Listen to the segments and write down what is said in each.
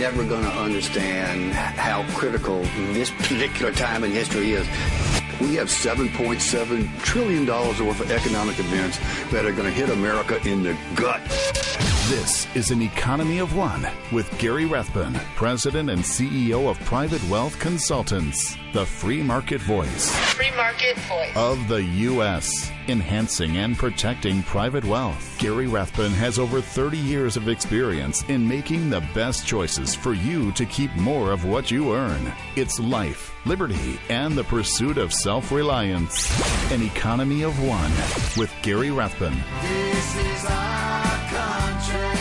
people are never going to understand how critical this particular time in history is. We have $7.7 trillion worth of economic events that are going to hit America in the gut. This is an economy of one with Gary Rathbun, President and CEO of Private Wealth Consultants, the free market voice. Free market voice. Of the U.S., enhancing and protecting private wealth. Gary Rathbun has over 30 years of experience in making the best choices for you to keep more of what you earn. It's life, liberty, and the pursuit of self reliance. An economy of one with Gary Rathbun. This is our country.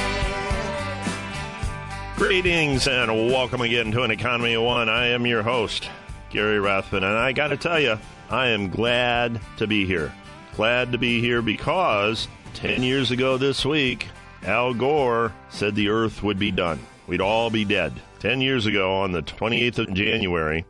Greetings and welcome again to an Economy of One. I am your host, Gary Rathbun, and I got to tell you, I am glad to be here. Glad to be here because 10 years ago this week, Al Gore said the earth would be done. We'd all be dead. 10 years ago, on the 28th of January,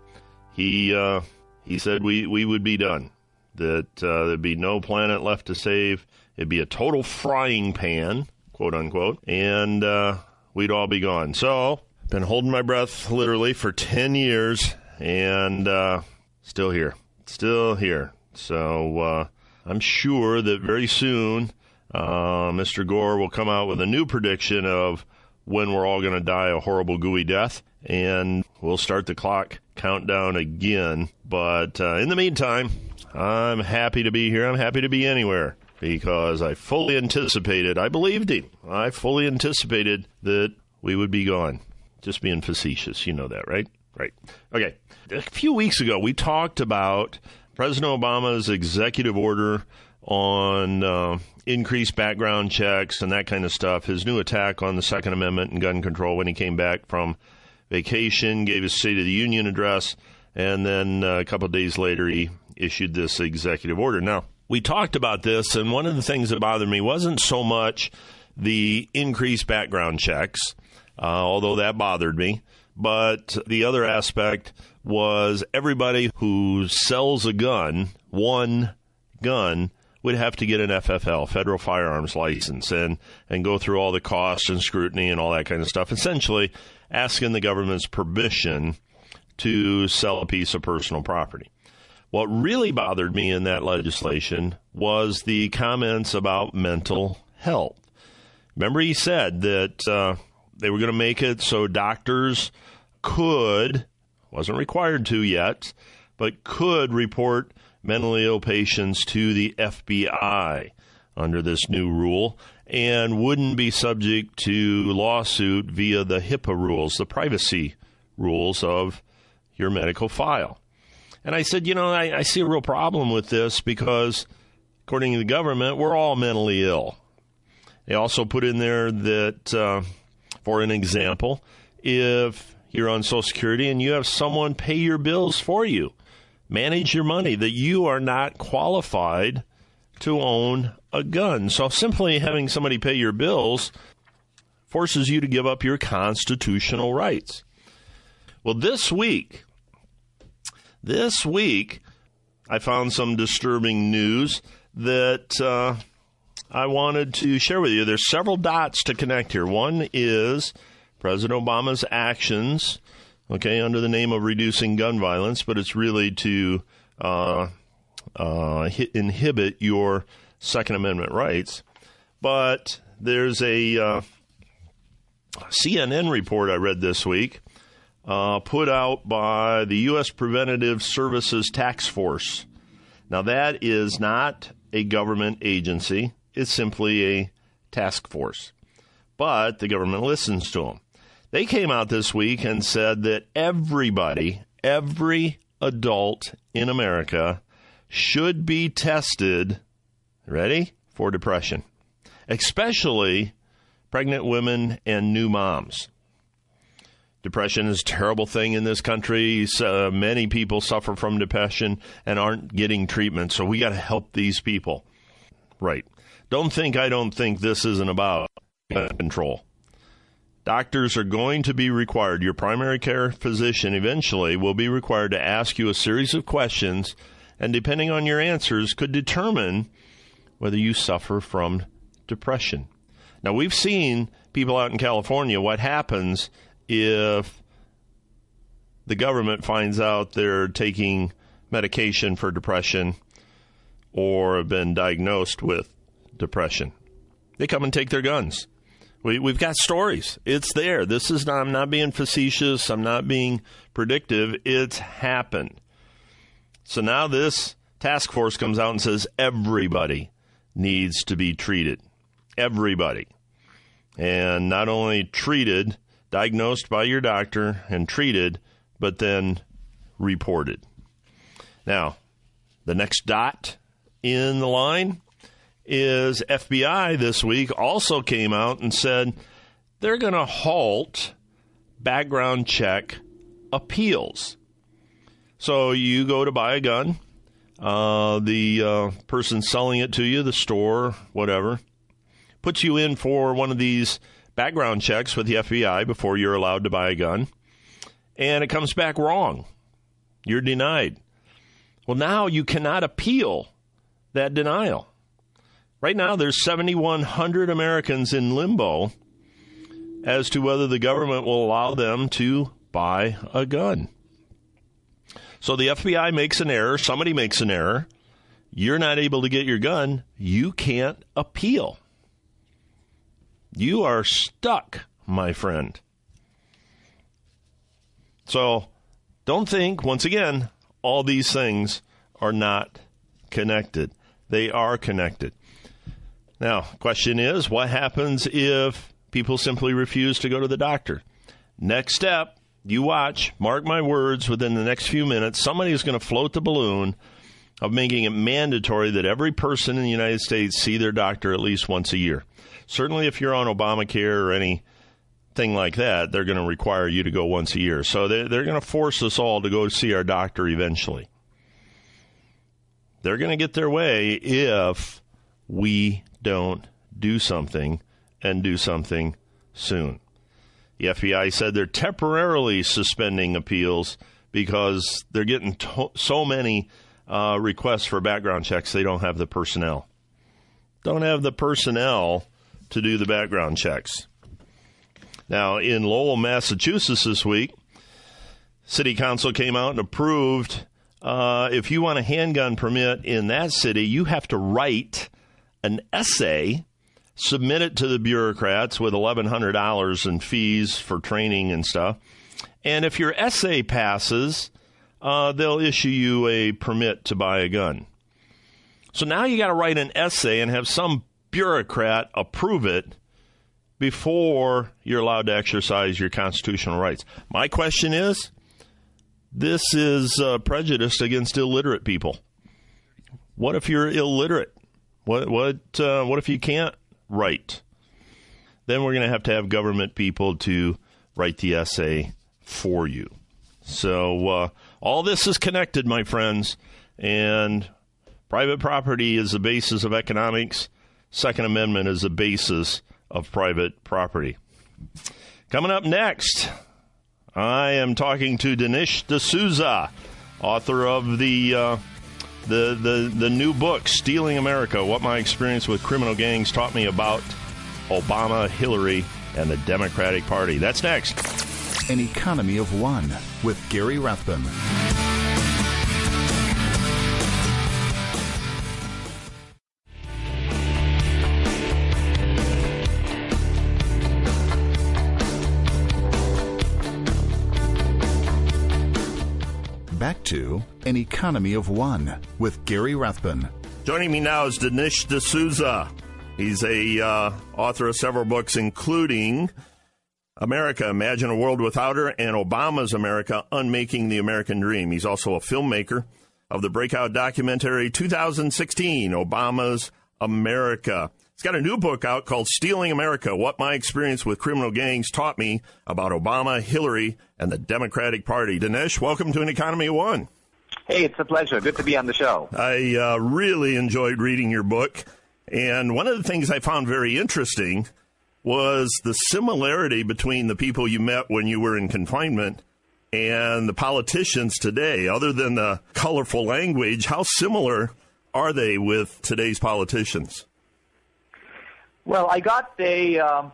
he, uh, he said we, we would be done. That uh, there'd be no planet left to save. It'd be a total frying pan, quote unquote, and uh, we'd all be gone. So, been holding my breath literally for 10 years and uh, still here. Still here. So, uh, I'm sure that very soon uh, Mr. Gore will come out with a new prediction of when we're all going to die a horrible, gooey death, and we'll start the clock countdown again. But uh, in the meantime, I'm happy to be here. I'm happy to be anywhere because I fully anticipated, I believed him. I fully anticipated that we would be gone. Just being facetious. You know that, right? Right. Okay. A few weeks ago, we talked about President Obama's executive order on uh, increased background checks and that kind of stuff, his new attack on the Second Amendment and gun control when he came back from vacation, gave his State of the Union address, and then uh, a couple days later he issued this executive order. Now, we talked about this, and one of the things that bothered me wasn't so much the increased background checks, uh, although that bothered me, but the other aspect was everybody who sells a gun, one gun, would have to get an FFL, federal firearms license, and, and go through all the costs and scrutiny and all that kind of stuff, essentially asking the government's permission to sell a piece of personal property. What really bothered me in that legislation was the comments about mental health. Remember, he said that uh, they were going to make it so doctors could, wasn't required to yet, but could report mentally ill patients to the FBI under this new rule and wouldn't be subject to lawsuit via the HIPAA rules, the privacy rules of your medical file. And I said, you know, I, I see a real problem with this because, according to the government, we're all mentally ill. They also put in there that, uh, for an example, if you're on Social Security and you have someone pay your bills for you, manage your money, that you are not qualified to own a gun. So simply having somebody pay your bills forces you to give up your constitutional rights. Well, this week, this week, I found some disturbing news that uh, I wanted to share with you. There's several dots to connect here. One is President Obama's actions, okay, under the name of reducing gun violence, but it's really to uh, uh, inhibit your Second Amendment rights. But there's a uh, CNN report I read this week uh, put out by the U.S. Preventative Services Task Force. Now, that is not a government agency, it's simply a task force. But the government listens to them. They came out this week and said that everybody, every adult in America should be tested, ready, for depression, especially pregnant women and new moms. Depression is a terrible thing in this country. Uh, many people suffer from depression and aren't getting treatment, so we got to help these people. Right. Don't think I don't think this isn't about control. Doctors are going to be required, your primary care physician eventually will be required to ask you a series of questions, and depending on your answers, could determine whether you suffer from depression. Now, we've seen people out in California what happens if the government finds out they're taking medication for depression or have been diagnosed with depression. They come and take their guns. We, we've got stories. It's there. This is not, I'm not being facetious. I'm not being predictive. It's happened. So now this task force comes out and says everybody needs to be treated. Everybody. And not only treated, diagnosed by your doctor and treated, but then reported. Now, the next dot in the line is FBI this week also came out and said they're going to halt background check appeals. So you go to buy a gun, uh, the uh, person selling it to you, the store, whatever, puts you in for one of these background checks with the FBI before you're allowed to buy a gun, and it comes back wrong. You're denied. Well, now you cannot appeal that denial. Right now, there's 7,100 Americans in limbo as to whether the government will allow them to buy a gun. So the FBI makes an error, somebody makes an error, you're not able to get your gun, you can't appeal. You are stuck, my friend. So don't think, once again, all these things are not connected. They are connected. Now, question is what happens if people simply refuse to go to the doctor? Next step, you watch, mark my words, within the next few minutes, somebody is going to float the balloon of making it mandatory that every person in the United States see their doctor at least once a year. Certainly, if you're on Obamacare or anything like that, they're going to require you to go once a year. So they're, they're going to force us all to go see our doctor eventually. They're going to get their way if we don't do something and do something soon. The FBI said they're temporarily suspending appeals because they're getting to- so many uh, requests for background checks, they don't have the personnel. Don't have the personnel to do the background checks. Now, in Lowell, Massachusetts this week, City Council came out and approved uh, if you want a handgun permit in that city, you have to write an essay, submit it to the bureaucrats with $1,100 in fees for training and stuff. And if your essay passes, uh, they'll issue you a permit to buy a gun. So now you got to write an essay and have some bureaucrat approve it before you're allowed to exercise your constitutional rights. My question is this is uh, prejudiced against illiterate people. What if you're illiterate? What what uh, what if you can't write? Then we're going to have to have government people to write the essay for you. So uh, all this is connected, my friends, and private property is the basis of economics. Second Amendment is the basis of private property. Coming up next, I am talking to Dinesh D'Souza, author of the uh, the, the the new book "Stealing America: What My Experience with Criminal Gangs Taught Me About Obama, Hillary, and the Democratic Party." That's next. An Economy of One with Gary Rathbun. To An Economy of One with Gary Rathbun. Joining me now is Dinesh D'Souza. He's a uh, author of several books, including America, Imagine a World Without Her, and Obama's America, Unmaking the American Dream. He's also a filmmaker of the breakout documentary 2016, Obama's America. He's got a new book out called Stealing America What My Experience with Criminal Gangs Taught Me About Obama, Hillary, and the Democratic Party. Dinesh, welcome to An Economy of One. Hey, it's a pleasure. Good to be on the show. I uh, really enjoyed reading your book. And one of the things I found very interesting was the similarity between the people you met when you were in confinement and the politicians today. Other than the colorful language, how similar are they with today's politicians? Well, I got a um,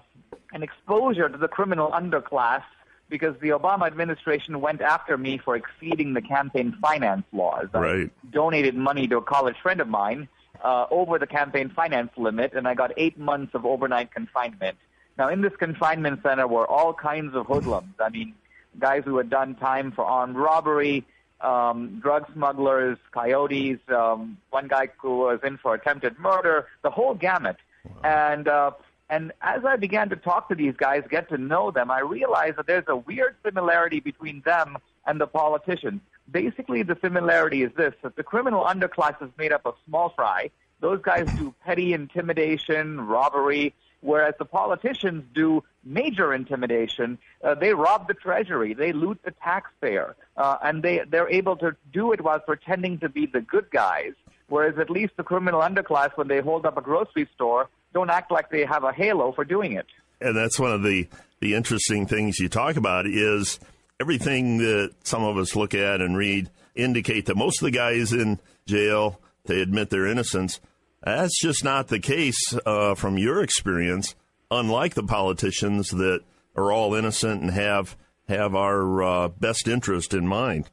an exposure to the criminal underclass because the Obama administration went after me for exceeding the campaign finance laws. Right. I donated money to a college friend of mine uh, over the campaign finance limit, and I got eight months of overnight confinement. Now, in this confinement center were all kinds of hoodlums. I mean, guys who had done time for armed robbery, um, drug smugglers, coyotes, um, one guy who was in for attempted murder, the whole gamut. And uh, and as I began to talk to these guys, get to know them, I realized that there's a weird similarity between them and the politicians. Basically, the similarity is this: that the criminal underclass is made up of small fry. Those guys do petty intimidation, robbery, whereas the politicians do major intimidation. Uh, they rob the treasury, they loot the taxpayer, uh, and they they're able to do it while pretending to be the good guys. Whereas at least the criminal underclass, when they hold up a grocery store, don't act like they have a halo for doing it. And that's one of the the interesting things you talk about is everything that some of us look at and read indicate that most of the guys in jail they admit their innocence. That's just not the case uh, from your experience. Unlike the politicians that are all innocent and have have our uh, best interest in mind.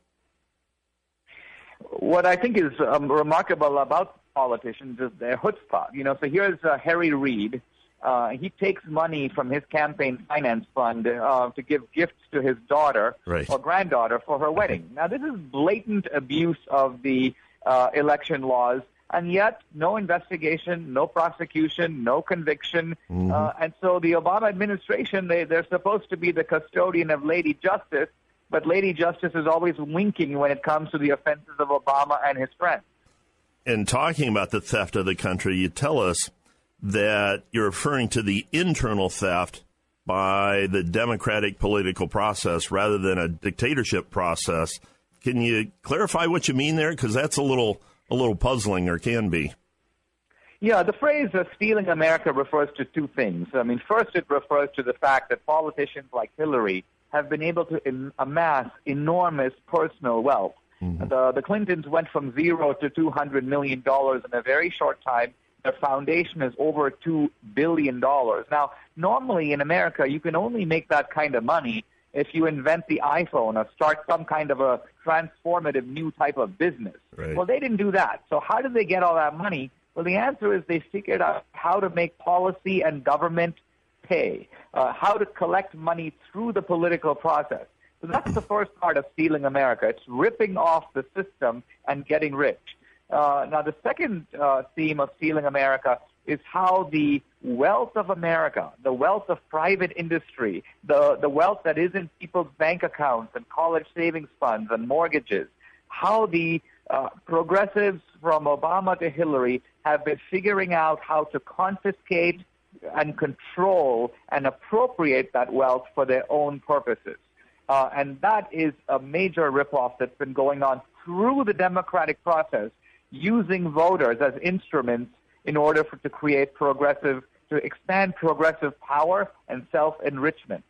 What I think is um, remarkable about politicians is their chutzpah. You know, so here's uh, Harry Reid. Uh, he takes money from his campaign finance fund uh, to give gifts to his daughter Right. or granddaughter for her wedding. Now, this is blatant abuse of the uh, election laws, and yet no investigation, no prosecution, no conviction. Uh, and so the Obama administration, they, they're supposed to be the custodian of Lady Justice, but Lady Justice is always winking when it comes to the offenses of Obama and his friends. in talking about the theft of the country, you tell us that you're referring to the internal theft by the democratic political process rather than a dictatorship process. Can you clarify what you mean there? Because that's a little a little puzzling, or can be. Yeah, the phrase uh, stealing America refers to two things. I mean, first, it refers to the fact that politicians like Hillary have been able to in, amass enormous personal wealth. Mm-hmm. The, the Clintons went from zero to $200 million in a very short time. Their foundation is over $2 billion. Now, normally in America, you can only make that kind of money if you invent the iPhone or start some kind of a transformative new type of business. Right. Well, they didn't do that. So how did they get all that money? Well, the answer is they figured out how to make policy and government pay, uh, how to collect money through the political process. So that's the first part of stealing America. It's ripping off the system and getting rich. Uh, now, the second uh, theme of stealing America is how the wealth of America, the wealth of private industry, the, the wealth that is in people's bank accounts and college savings funds and mortgages, how the uh, progressives from Obama to Hillary have been figuring out how to confiscate and control and appropriate that wealth for their own purposes. Uh, and that is a major ripoff that's been going on through the democratic process, using voters as instruments in order for, to create progressive, to expand progressive power and self-enrichment.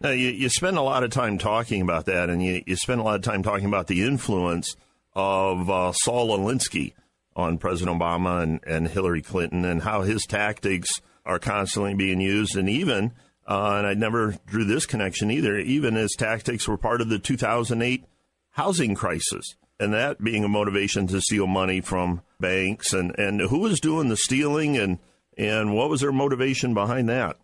Now, you, you spend a lot of time talking about that, and you, you spend a lot of time talking about the influence of uh, Saul Alinsky on President Obama and, and Hillary Clinton, and how his tactics are constantly being used, and even, uh, and I never drew this connection either, even as tactics were part of the 2008 housing crisis, and that being a motivation to steal money from banks, and, and who was doing the stealing, and, and what was their motivation behind that?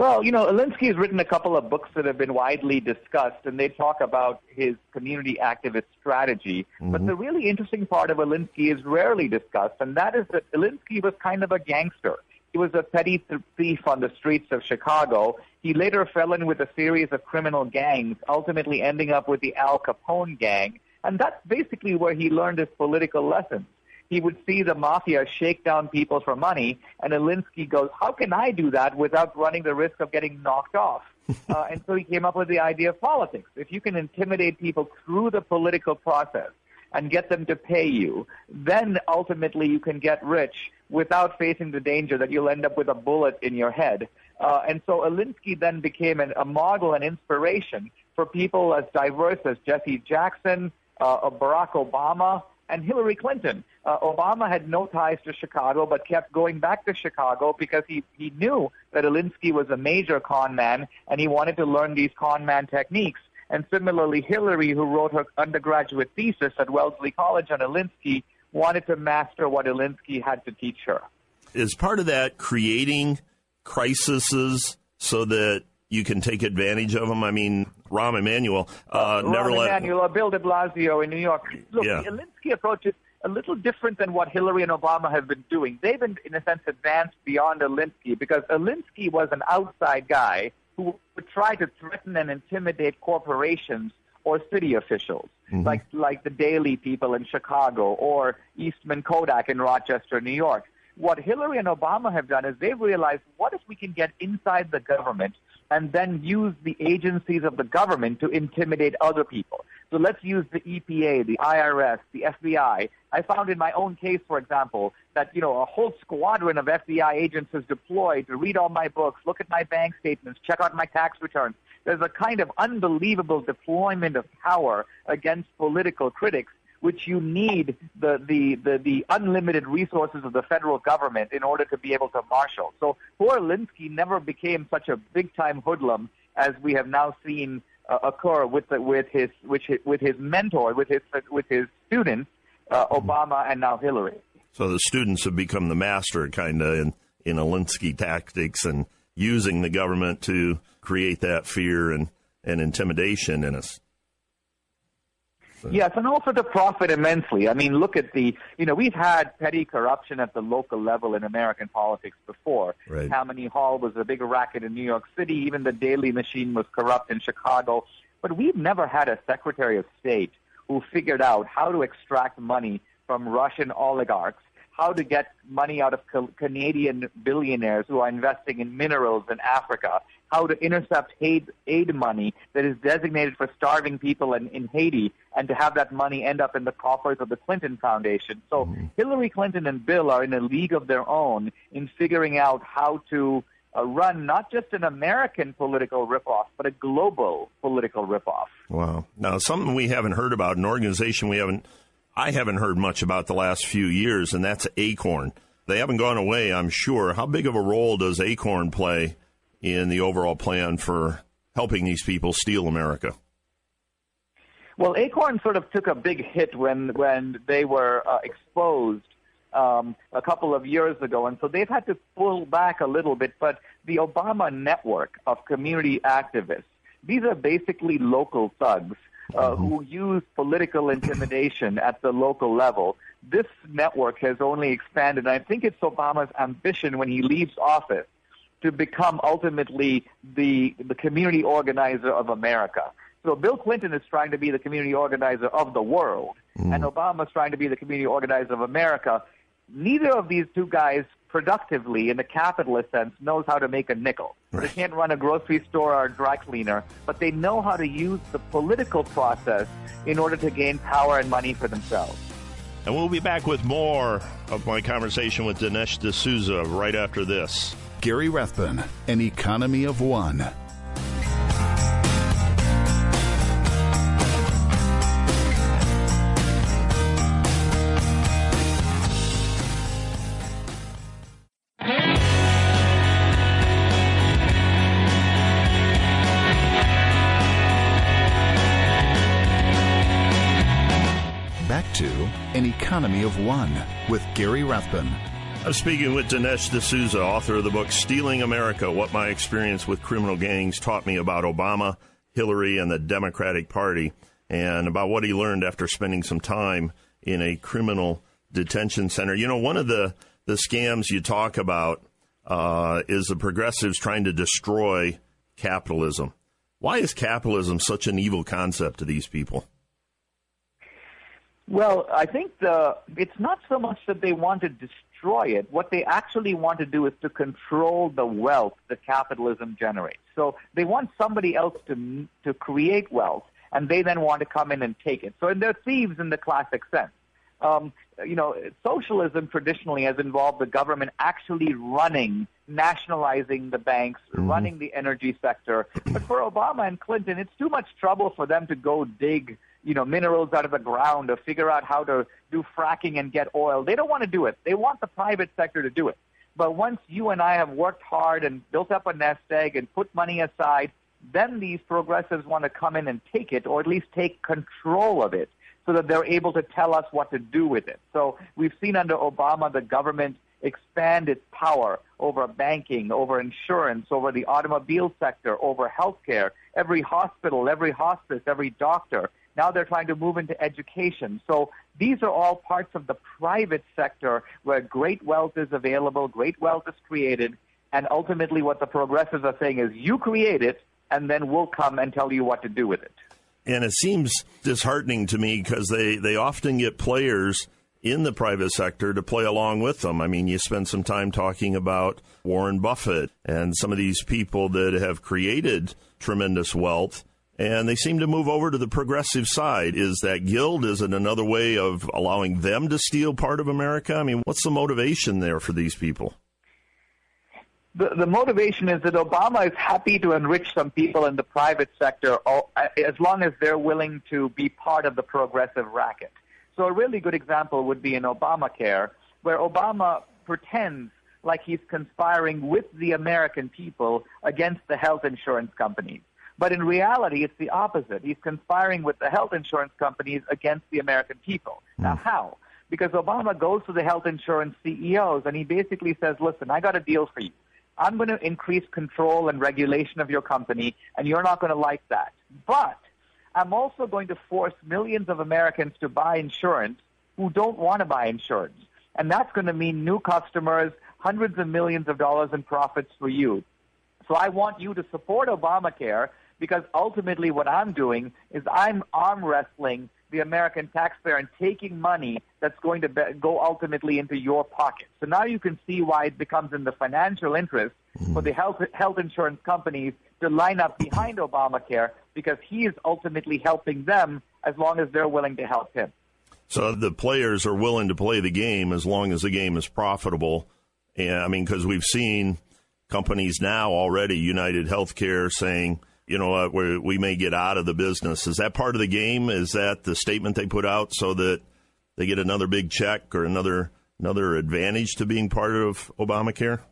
Well, you know, Alinsky has written a couple of books that have been widely discussed, and they talk about his community activist strategy. But mm-hmm. the really interesting part of Alinsky is rarely discussed, and that is that Alinsky was kind of a gangster. He was a petty thief on the streets of Chicago. He later fell in with a series of criminal gangs, ultimately ending up with the Al Capone gang. And that's basically where he learned his political lessons he would see the mafia shake down people for money, and Alinsky goes, "How can I do that without running the risk of getting knocked off?" uh, and so he came up with the idea of politics. If you can intimidate people through the political process and get them to pay you, then ultimately you can get rich without facing the danger that you'll end up with a bullet in your head. Uh, and so Alinsky then became an, a model and inspiration for people as diverse as Jesse Jackson, uh, Barack Obama, and Hillary Clinton. Uh, Obama had no ties to Chicago, but kept going back to Chicago because he, he knew that Alinsky was a major con man, and he wanted to learn these con man techniques. And similarly, Hillary, who wrote her undergraduate thesis at Wellesley College on Alinsky, wanted to master what Alinsky had to teach her. Is part of that creating crises so that you can take advantage of them? I mean, Rahm Emanuel uh, Rahm never let. Emanuel or Bill de Blasio in New York. Look, Yeah. the Alinsky approach is a little different than what Hillary and Obama have been doing. They've been, in a sense, advanced beyond Alinsky because Alinsky was an outside guy who would try to threaten and intimidate corporations or city officials, mm-hmm. like like the Daley people in Chicago or Eastman Kodak in Rochester, New York. What Hillary and Obama have done is they've realized what if we can get inside the government and then use the agencies of the government to intimidate other people. So let's use the EPA, the IRS, the FBI. I found in my own case, for example, that you know a whole squadron of FBI agents is deployed to read all my books, look at my bank statements, check out my tax returns. There's a kind of unbelievable deployment of power against political critics which you need the, the, the, the unlimited resources of the federal government in order to be able to marshal. So poor Linsky never became such a big time hoodlum as we have now seen uh, occur with the, with his with his, with his mentor with his with his students uh, Obama and now Hillary. So the students have become the master, kind of, in, in Alinsky tactics and using the government to create that fear and, and intimidation in us. Yes, and also to profit immensely. I mean, look at the, you know, we've had petty corruption at the local level in American politics before. Right. Tammany Hall was a big racket in New York City. Even the Daley Machine was corrupt in Chicago. But we've never had a Secretary of State who figured out how to extract money from Russian oligarchs, how to get money out of Canadian billionaires who are investing in minerals in Africa, how to intercept aid, aid money that is designated for starving people in, in Haiti, and to have that money end up in the coffers of the Clinton Foundation. So Hillary Clinton and Bill are in a league of their own in figuring out how to uh, run not just an American political ripoff, but a global political ripoff. Wow. Now, something we haven't heard about, an organization we haven't, I haven't heard much about the last few years, and that's Acorn. They haven't gone away, I'm sure. How big of a role does Acorn play in the overall plan for helping these people steal America? Well, Acorn sort of took a big hit when when they were uh, exposed um, a couple of years ago, and so they've had to pull back a little bit. But the Obama network of community activists, these are basically local thugs uh, who use political intimidation at the local level. This network has only expanded. and I think it's Obama's ambition when he leaves office to become ultimately the the community organizer of America. So Bill Clinton is trying to be the community organizer of the world, and Obama is trying to be the community organizer of America. Neither of these two guys productively, in the capitalist sense, knows how to make a nickel. They can't run a grocery store or a dry cleaner, but they know how to use the political process in order to gain power and money for themselves. And we'll be back with more of my conversation with Dinesh D'Souza right after this. Gary Rathbun, An Economy of One. Economy of One with Gary Rathbun. I'm speaking with Dinesh D'Souza, author of the book Stealing America What My Experience with Criminal Gangs Taught Me About Obama, Hillary, and the Democratic Party, and about what he learned after spending some time in a criminal detention center. You know, one of the, the scams you talk about uh, is the progressives trying to destroy capitalism. Why is capitalism such an evil concept to these people? Well, I think the it's not so much that they want to destroy it. What they actually want to do is to control the wealth that capitalism generates. So they want somebody else to to create wealth, and they then want to come in and take it. So they're thieves in the classic sense. Um, you know, socialism traditionally has involved the government actually running, nationalizing the banks, running the energy sector. But for Obama and Clinton, it's too much trouble for them to go dig you know, minerals out of the ground or figure out how to do fracking and get oil. They don't want to do it. They want the private sector to do it. But once you and I have worked hard and built up a nest egg and put money aside, then these progressives want to come in and take it or at least take control of it so that they're able to tell us what to do with it. So we've seen under Obama the government expand its power over banking, over insurance, over the automobile sector, over healthcare, every hospital, every hospice, every doctor. Now they're trying to move into education. So these are all parts of the private sector where great wealth is available, great wealth is created, and ultimately what the progressives are saying is you create it, and then we'll come and tell you what to do with it. And it seems disheartening to me because they, they often get players – in the private sector to play along with them. I mean, you spend some time talking about Warren Buffett and some of these people that have created tremendous wealth. And they seem to move over to the progressive side. Is that guild? Is it another way of allowing them to steal part of America? I mean, what's the motivation there for these people? The, the motivation is that Obama is happy to enrich some people in the private sector as long as they're willing to be part of the progressive racket. So a really good example would be in Obamacare, where Obama pretends like he's conspiring with the American people against the health insurance companies. But in reality, it's the opposite. He's conspiring with the health insurance companies against the American people. Mm. Now, how? Because Obama goes to the health insurance CEOs and he basically says, listen, I got a deal for you. I'm going to increase control and regulation of your company, and you're not going to like that. But I'm also going to force millions of Americans to buy insurance who don't want to buy insurance. And that's going to mean new customers, hundreds of millions of dollars in profits for you. So I want you to support Obamacare because ultimately what I'm doing is I'm arm wrestling the American taxpayer and taking money that's going to be, go ultimately into your pocket. So now you can see why it becomes in the financial interest for mm-hmm. the health health insurance companies to line up behind Obamacare because he is ultimately helping them as long as they're willing to help him. So the players are willing to play the game as long as the game is profitable. And I mean, because we've seen companies now already, United Healthcare, saying, you know what, we we may get out of the business. Is that part of the game? Is that the statement they put out so that they get another big check or another another advantage to being part of Obamacare?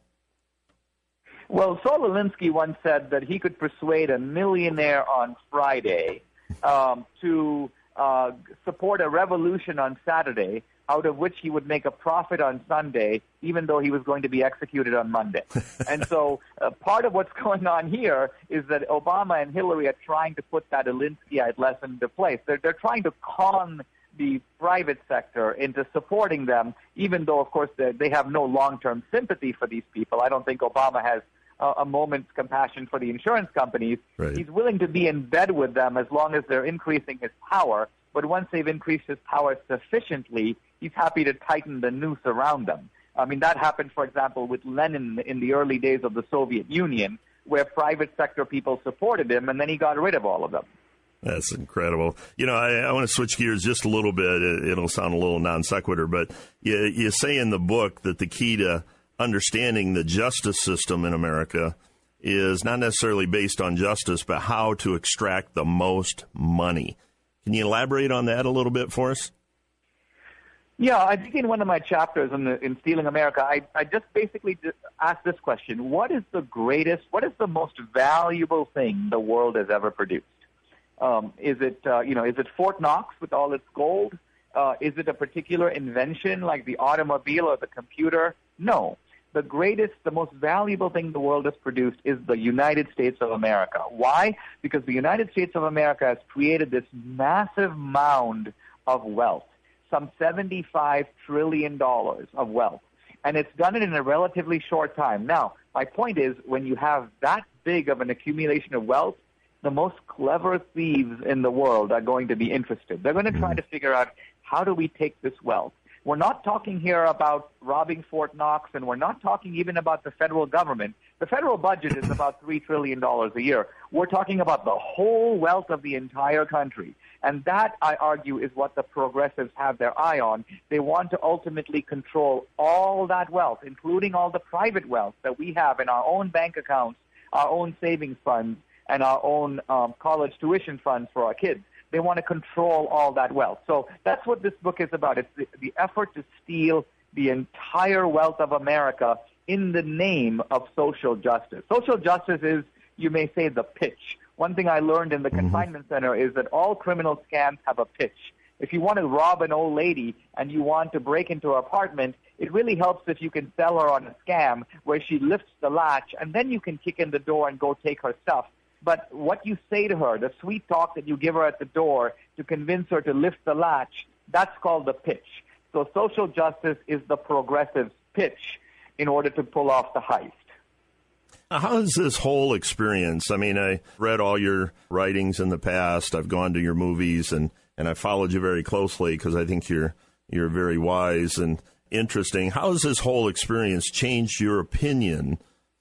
Well, Saul Alinsky once said that he could persuade a millionaire on Friday um, to uh, support a revolution on Saturday, out of which he would make a profit on Sunday, even though he was going to be executed on Monday. and so uh, part of what's going on here is that Obama and Hillary are trying to put that Alinskyite lesson into place. They're, they're trying to con the private sector into supporting them, even though, of course, they have no long-term sympathy for these people. I don't think Obama has uh, a moment's compassion for the insurance companies. Right. He's willing to be in bed with them as long as they're increasing his power. But once they've increased his power sufficiently, he's happy to tighten the noose around them. I mean, that happened, for example, with Lenin in the early days of the Soviet Union, where private sector people supported him, and then he got rid of all of them. That's incredible. You know, I, I, want to switch gears just a little bit. It, will sound a little non sequitur, but you, you say in the book that the key to understanding the justice system in America is not necessarily based on justice, but how to extract the most money. Can you elaborate on that a little bit for us? Yeah, I think in one of my chapters in, the, in Stealing America, I, I just basically asked this question: What is the greatest, what is the most valuable thing the world has ever produced? Um, is it, uh, you know, is it Fort Knox with all its gold? Uh, is it a particular invention like the automobile or the computer? No the greatest, the most valuable thing the world has produced is the United States of America. Why? Because the United States of America has created this massive mound of wealth, some $75 trillion of wealth. And it's done it in a relatively short time. Now, my point is when you have that big of an accumulation of wealth, the most clever thieves in the world are going to be interested. They're going to try mm-hmm. to figure out how do we take this wealth? We're not talking here about robbing Fort Knox, and we're not talking even about the federal government. The federal budget is about $3 trillion a year. We're talking about the whole wealth of the entire country. And that, I argue, is what the progressives have their eye on. They want to ultimately control all that wealth, including all the private wealth that we have in our own bank accounts, our own savings funds, and our own um, college tuition funds for our kids. They want to control all that wealth. So that's what this book is about. It's the, the effort to steal the entire wealth of America in the name of social justice. Social justice is, you may say, the pitch. One thing I learned in the mm-hmm. confinement center is that all criminal scams have a pitch. If you want to rob an old lady and you want to break into her apartment, it really helps if you can sell her on a scam where she lifts the latch and then you can kick in the door and go take her stuff. But what you say to her, the sweet talk that you give her at the door to convince her to lift the latch, that's called the pitch. So social justice is the progressive pitch in order to pull off the heist. How is this whole experience? I mean, I read all your writings in the past. I've gone to your movies and, and I followed you very closely because I think you're you're very wise and interesting. How has this whole experience changed your opinion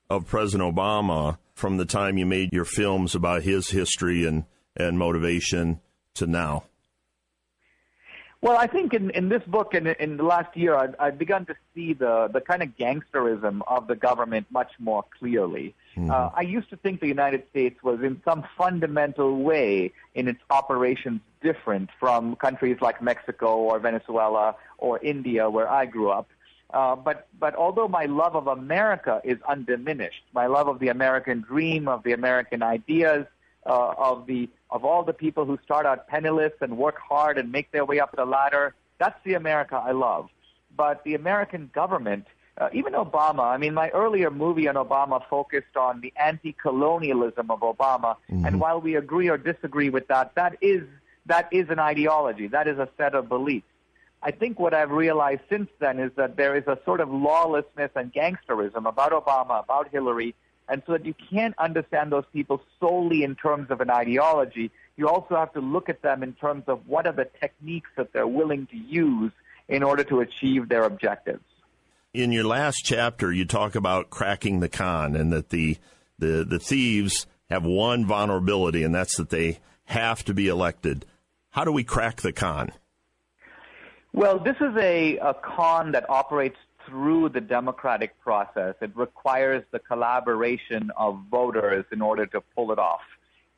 of President Obama from the time you made your films about his history and, and motivation to now? Well, I think in, in this book and in, in the last year, I've, I've begun to see the, the kind of gangsterism of the government much more clearly. Mm-hmm. Uh, I used to think the United States was in some fundamental way in its operations different from countries like Mexico or Venezuela or India, where I grew up. Uh, but but although my love of America is undiminished, my love of the American dream, of the American ideas, uh, of the of all the people who start out penniless and work hard and make their way up the ladder, that's the America I love. But the American government, uh, even Obama, I mean, my earlier movie on Obama focused on the anti-colonialism of Obama, mm-hmm. and while we agree or disagree with that, that is that is an ideology, that is a set of beliefs. I think what I've realized since then is that there is a sort of lawlessness and gangsterism about Obama, about Hillary, and so that you can't understand those people solely in terms of an ideology. You also have to look at them in terms of what are the techniques that they're willing to use in order to achieve their objectives. In your last chapter, you talk about cracking the con and that the, the, the thieves have one vulnerability, and that's that they have to be elected. How do we crack the con? Well, this is a, a con that operates through the democratic process. It requires the collaboration of voters in order to pull it off.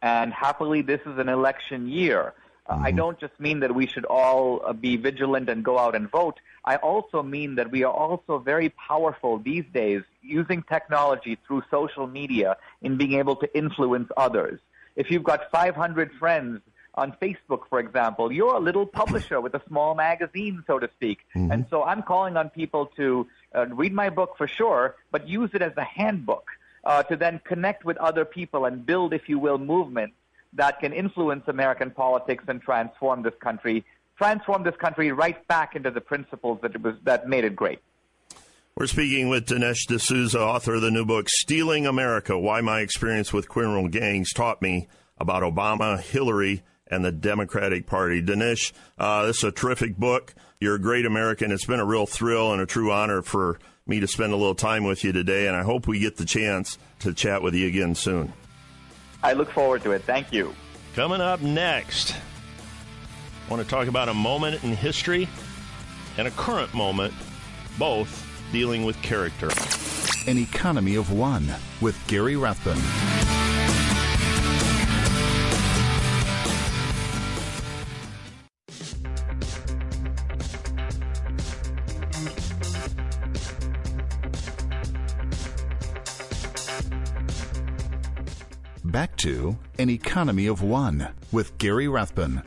And happily, this is an election year. Uh, I mm-hmm. don't just mean that we should all uh, be vigilant and go out and vote. I also mean that we are also very powerful these days using technology through social media in being able to influence others. If you've got 500 friends on Facebook, for example, you're a little publisher with a small magazine, so to speak. Mm-hmm. And so I'm calling on people to uh, read my book for sure, but use it as a handbook uh, to then connect with other people and build, if you will, movements that can influence American politics and transform this country, transform this country right back into the principles that it was that made it great. We're speaking with Dinesh D'Souza, author of the new book "Stealing America: Why My Experience with Criminal Gangs Taught Me About Obama, Hillary, and the Democratic Party. Dinesh, uh, this is a terrific book. You're a great American. It's been a real thrill and a true honor for me to spend a little time with you today, and I hope we get the chance to chat with you again soon. I look forward to it. Thank you. Coming up next, I want to talk about a moment in history and a current moment, both dealing with character. An Economy of One with Gary Rathbun. Economy of One with Gary Rathbun.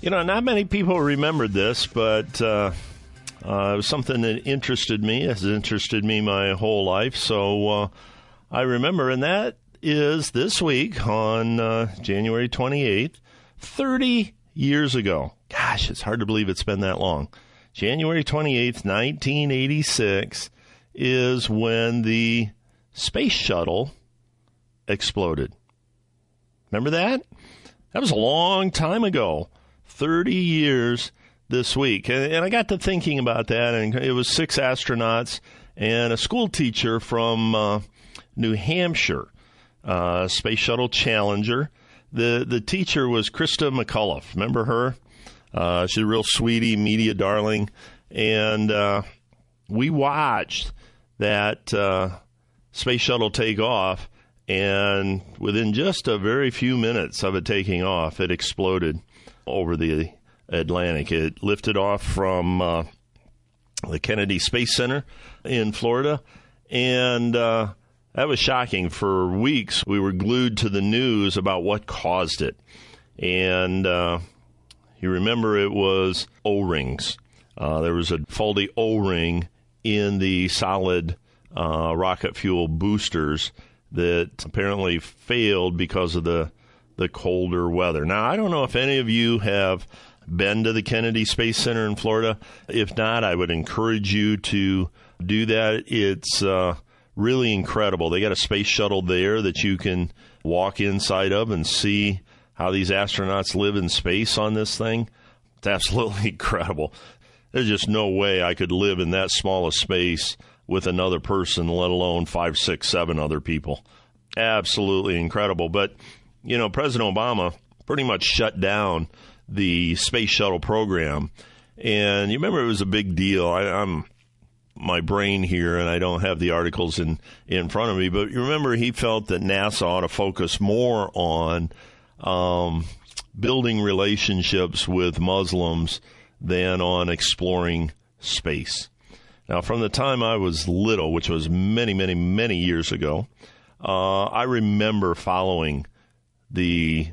You know, not many people remembered this, but uh, uh, it was something that interested me, has interested me my whole life. So uh, I remember, and that is this week on uh, January 28th, 30 years ago. Gosh, it's hard to believe it's been that long. January 28th, 1986 is when the space shuttle exploded. Remember that? That was a long time ago. 30 years this week. And, and I got to thinking about that, and it was six astronauts and a school teacher from uh, New Hampshire, uh, Space Shuttle Challenger. The, the teacher was Christa McAuliffe. Remember her? Uh, she's a real sweetie, media darling. And uh, we watched that uh, space shuttle take off and within just a very few minutes of it taking off, it exploded. over the Atlantic. It lifted off from uh, the Kennedy Space Center in Florida, and uh, that was shocking. For weeks, we were glued to the news about what caused it. And uh, you remember it was O rings. Uh, there was a faulty O ring in the solid uh, rocket fuel boosters that apparently failed because of the the colder weather. Now, I don't know if any of you have been to the Kennedy Space Center in Florida. If not, I would encourage you to do that. It's uh, really incredible. They got a space shuttle there that you can walk inside of and see how these astronauts live in space on this thing. It's absolutely incredible. There's just no way I could live in that small a space with another person, let alone five, six, seven other people. Absolutely incredible. But, you know, President Obama pretty much shut down the space shuttle program. And you remember it was a big deal. I, I'm my brain here and I don't have the articles in, in front of me, but you remember he felt that NASA ought to focus more on um, building relationships with Muslims than on exploring space. Now, from the time I was little, which was many, many, many years ago, uh, I remember following the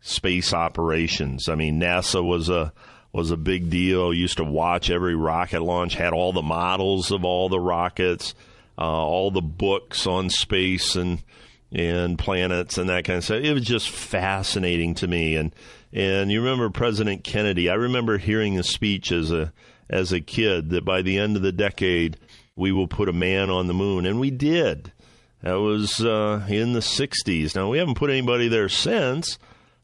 space operations. I mean, NASA was a was a big deal. Used to watch every rocket launch. Had all the models of all the rockets, uh, all the books on space and and planets and that kind of stuff. It was just fascinating to me. And and you remember President Kennedy? I remember hearing his speech as a as a kid that by the end of the decade we will put a man on the moon, and we did. That was uh, in the '60s. Now we haven't put anybody there since,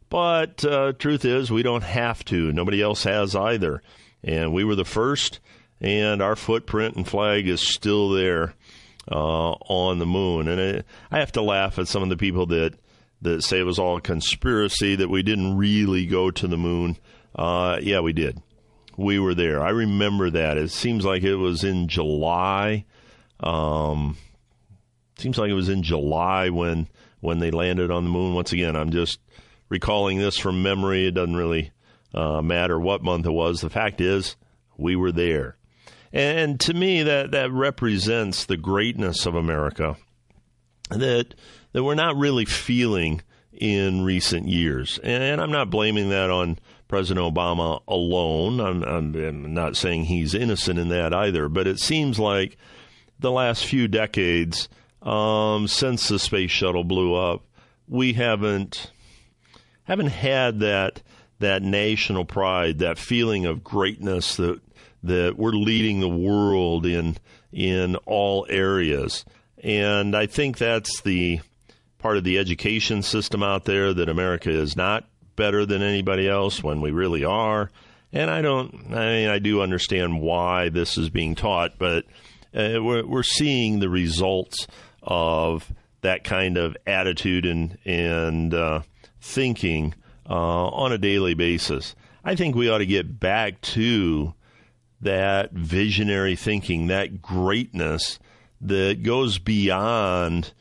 but uh, truth is we don't have to. Nobody else has either, and we were the first, and our footprint and flag is still there uh, on the moon. And it, I have to laugh at some of the people that that say it was all a conspiracy that we didn't really go to the moon. Uh, yeah, we did we were there. I remember that. It seems like it was in July. Um, seems like it was in July when when they landed on the moon. Once again, I'm just recalling this from memory. It doesn't really uh, matter what month it was. The fact is, we were there, and to me, that that represents the greatness of America. That that we're not really feeling in recent years, and I'm not blaming that on President Obama alone. I'm, I'm, not saying he's innocent in that either, but it seems like the last few decades, um, since the space shuttle blew up, we haven't haven't had that that national pride, that feeling of greatness that that we're leading the world in in all areas. And I think that's the part of the education system out there that America is not better than anybody else when we really are. And I don't, I mean, I do understand why this is being taught, but uh, we're, we're seeing the results of that kind of attitude and, and uh, thinking uh, on a daily basis. I think we ought to get back to that visionary thinking, that greatness that goes beyond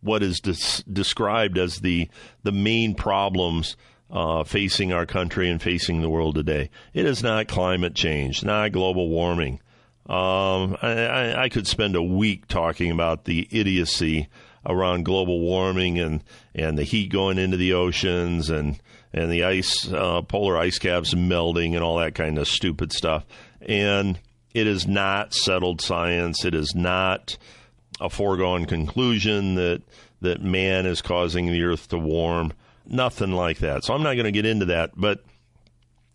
what is des- described as the the main problems uh, facing our country and facing the world today. It is not climate change, not global warming. Um, I, I, could spend a week talking about the idiocy around global warming and, and the heat going into the oceans and and the ice uh, polar ice caps melting and all that kind of stupid stuff. And it is not settled science. It is not a foregone conclusion that that man is causing the earth to warm. Nothing like that. So I'm not going to get into that, but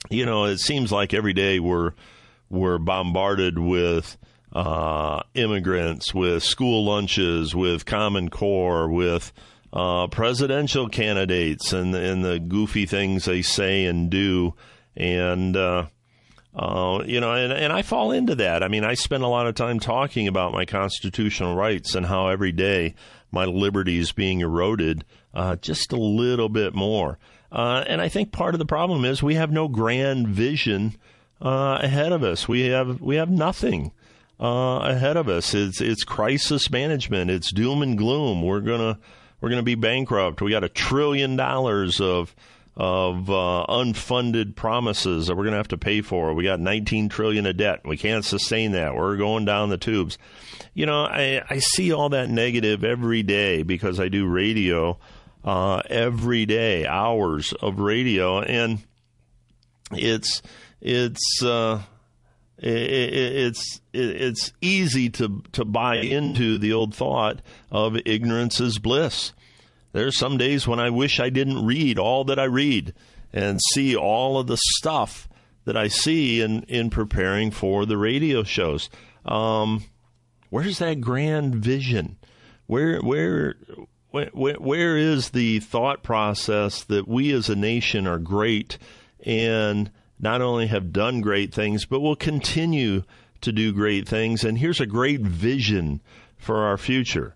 you know, it seems like every day we're we're bombarded with uh, immigrants, with school lunches, with Common Core, with uh, presidential candidates, and and the goofy things they say and do, and uh, uh, you know, and, and I fall into that. I mean, I spend a lot of time talking about my constitutional rights and how every day my liberty is being eroded uh, just a little bit more. Uh, and I think part of the problem is we have no grand vision uh, ahead of us. We have we have nothing uh, ahead of us. It's it's crisis management. It's doom and gloom. We're gonna we're gonna be bankrupt. We got a trillion dollars of of uh, unfunded promises that we're going to have to pay for. We got 19 trillion of debt. We can't sustain that. We're going down the tubes. You know, I, I see all that negative every day because I do radio uh, every day, hours of radio, and it's it's. Uh, it's it's easy to to buy into the old thought of ignorance is bliss. There's some days when I wish I didn't read all that I read and see all of the stuff that I see in in preparing for the radio shows. Um, where's that grand vision? Where where where, where is the thought process that we as a nation are great and not only have done great things, but will continue to do great things. And here's a great vision for our future.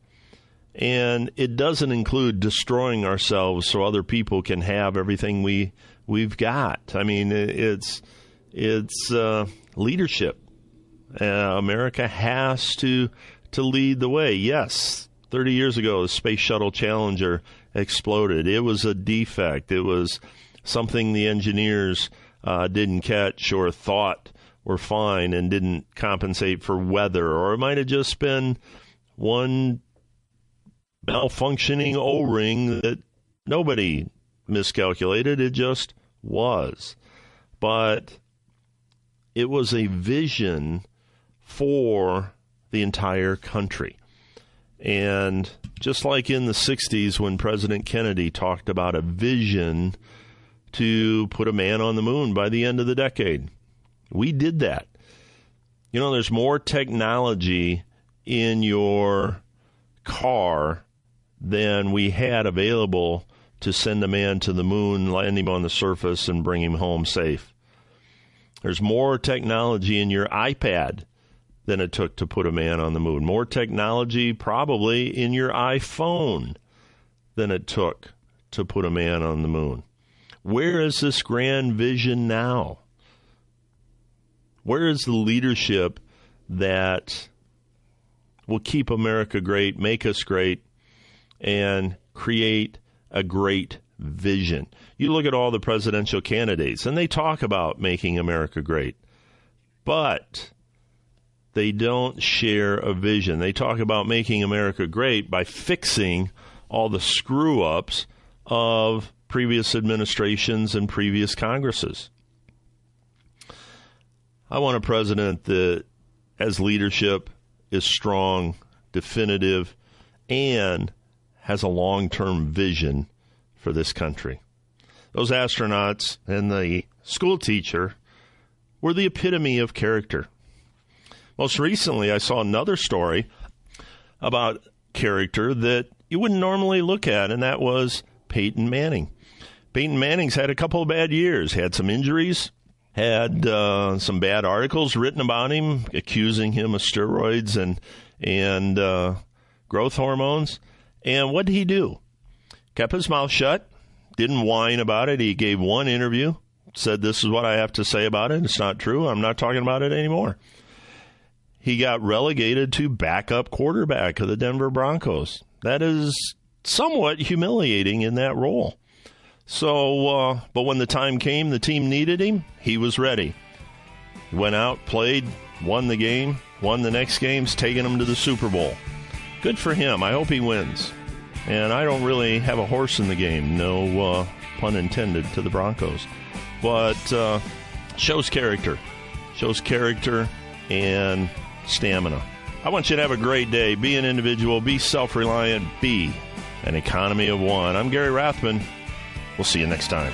And it doesn't include destroying ourselves so other people can have everything we we've got. I mean, it's it's uh, leadership. Uh, America has to to lead the way. Yes, 30 years ago, the Space Shuttle Challenger exploded. It was a defect. It was something the engineers uh, didn't catch or thought were fine and didn't compensate for weather, or it might have just been one malfunctioning O ring that nobody miscalculated. It just was. But it was a vision for the entire country. And just like in the 60s when President Kennedy talked about a vision to put a man on the moon by the end of the decade. We did that. You know, there's more technology in your car than we had available to send a man to the moon, land him on the surface, and bring him home safe. There's more technology in your iPad than it took to put a man on the moon. More technology probably in your iPhone than it took to put a man on the moon. Where is this grand vision now? Where is the leadership that will keep America great, make us great, and create a great vision? You look at all the presidential candidates, and they talk about making America great, but they don't share a vision. They talk about making America great by fixing all the screw ups of previous administrations and previous Congresses. I want a president that has leadership, is strong, definitive, and has a long term vision for this country. Those astronauts and the school teacher were the epitome of character. Most recently, I saw another story about character that you wouldn't normally look at, and that was Peyton Manning. Peyton Manning's had a couple of bad years, had some injuries, had uh, some bad articles written about him, accusing him of steroids and and uh, growth hormones. And what did he do? Kept his mouth shut, didn't whine about it. He gave one interview, said, This is what I have to say about it. It's not true. I'm not talking about it anymore. He got relegated to backup quarterback of the Denver Broncos. That is somewhat humiliating in that role. So, uh, but when the time came, the team needed him, he was ready. Went out, played, won the game, won the next games, taking them to the Super Bowl. Good for him. I hope he wins. And I don't really have a horse in the game, no uh, pun intended to the Broncos. But uh, shows character. Shows character and stamina. I want you to have a great day. Be an individual, be self reliant, be an economy of one. I'm Gary Rathman. We'll see you next time.